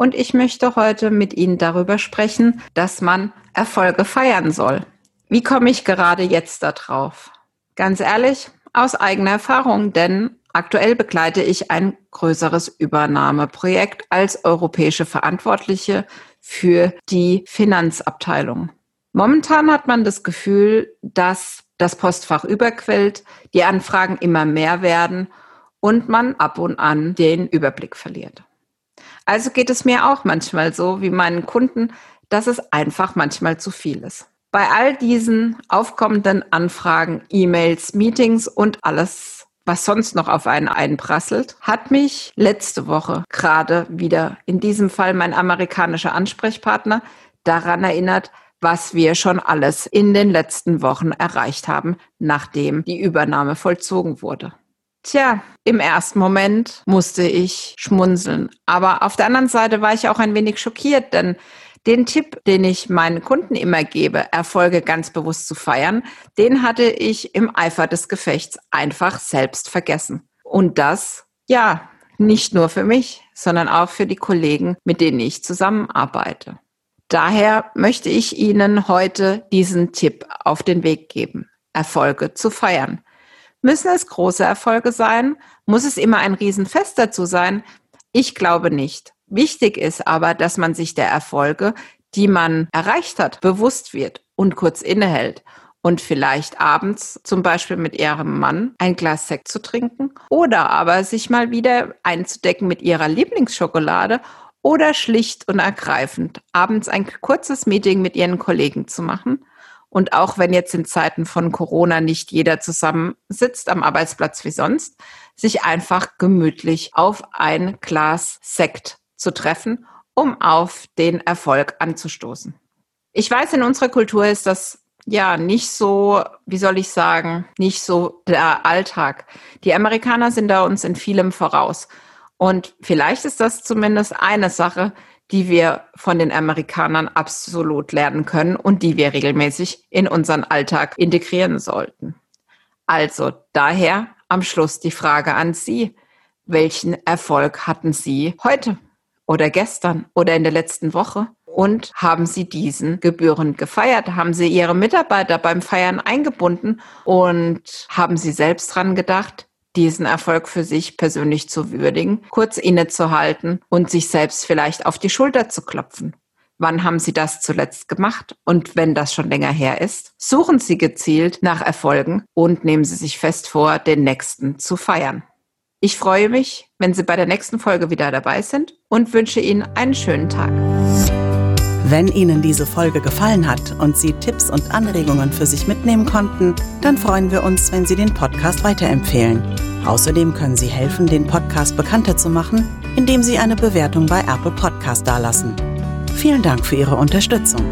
Und ich möchte heute mit Ihnen darüber sprechen, dass man Erfolge feiern soll. Wie komme ich gerade jetzt darauf? Ganz ehrlich, aus eigener Erfahrung, denn aktuell begleite ich ein größeres Übernahmeprojekt als europäische Verantwortliche für die Finanzabteilung. Momentan hat man das Gefühl, dass das Postfach überquellt, die Anfragen immer mehr werden und man ab und an den Überblick verliert. Also geht es mir auch manchmal so wie meinen Kunden, dass es einfach manchmal zu viel ist. Bei all diesen aufkommenden Anfragen, E-Mails, Meetings und alles, was sonst noch auf einen einprasselt, hat mich letzte Woche gerade wieder, in diesem Fall mein amerikanischer Ansprechpartner, daran erinnert, was wir schon alles in den letzten Wochen erreicht haben, nachdem die Übernahme vollzogen wurde. Tja, im ersten Moment musste ich schmunzeln. Aber auf der anderen Seite war ich auch ein wenig schockiert, denn den Tipp, den ich meinen Kunden immer gebe, Erfolge ganz bewusst zu feiern, den hatte ich im Eifer des Gefechts einfach selbst vergessen. Und das, ja, nicht nur für mich, sondern auch für die Kollegen, mit denen ich zusammenarbeite. Daher möchte ich Ihnen heute diesen Tipp auf den Weg geben, Erfolge zu feiern. Müssen es große Erfolge sein? Muss es immer ein Riesenfest dazu sein? Ich glaube nicht. Wichtig ist aber, dass man sich der Erfolge, die man erreicht hat, bewusst wird und kurz innehält und vielleicht abends zum Beispiel mit ihrem Mann ein Glas Sekt zu trinken oder aber sich mal wieder einzudecken mit ihrer Lieblingsschokolade oder schlicht und ergreifend abends ein kurzes Meeting mit ihren Kollegen zu machen. Und auch wenn jetzt in Zeiten von Corona nicht jeder zusammen sitzt am Arbeitsplatz wie sonst, sich einfach gemütlich auf ein Glas Sekt zu treffen, um auf den Erfolg anzustoßen. Ich weiß, in unserer Kultur ist das ja nicht so, wie soll ich sagen, nicht so der Alltag. Die Amerikaner sind da uns in vielem voraus. Und vielleicht ist das zumindest eine Sache, die wir von den Amerikanern absolut lernen können und die wir regelmäßig in unseren Alltag integrieren sollten. Also daher am Schluss die Frage an Sie. Welchen Erfolg hatten Sie heute oder gestern oder in der letzten Woche? Und haben Sie diesen gebührend gefeiert? Haben Sie Ihre Mitarbeiter beim Feiern eingebunden? Und haben Sie selbst dran gedacht, diesen Erfolg für sich persönlich zu würdigen, kurz innezuhalten und sich selbst vielleicht auf die Schulter zu klopfen. Wann haben Sie das zuletzt gemacht? Und wenn das schon länger her ist, suchen Sie gezielt nach Erfolgen und nehmen Sie sich fest vor, den nächsten zu feiern. Ich freue mich, wenn Sie bei der nächsten Folge wieder dabei sind und wünsche Ihnen einen schönen Tag. Wenn Ihnen diese Folge gefallen hat und Sie Tipps und Anregungen für sich mitnehmen konnten, dann freuen wir uns, wenn Sie den Podcast weiterempfehlen. Außerdem können Sie helfen, den Podcast bekannter zu machen, indem Sie eine Bewertung bei Apple Podcast dalassen. Vielen Dank für Ihre Unterstützung.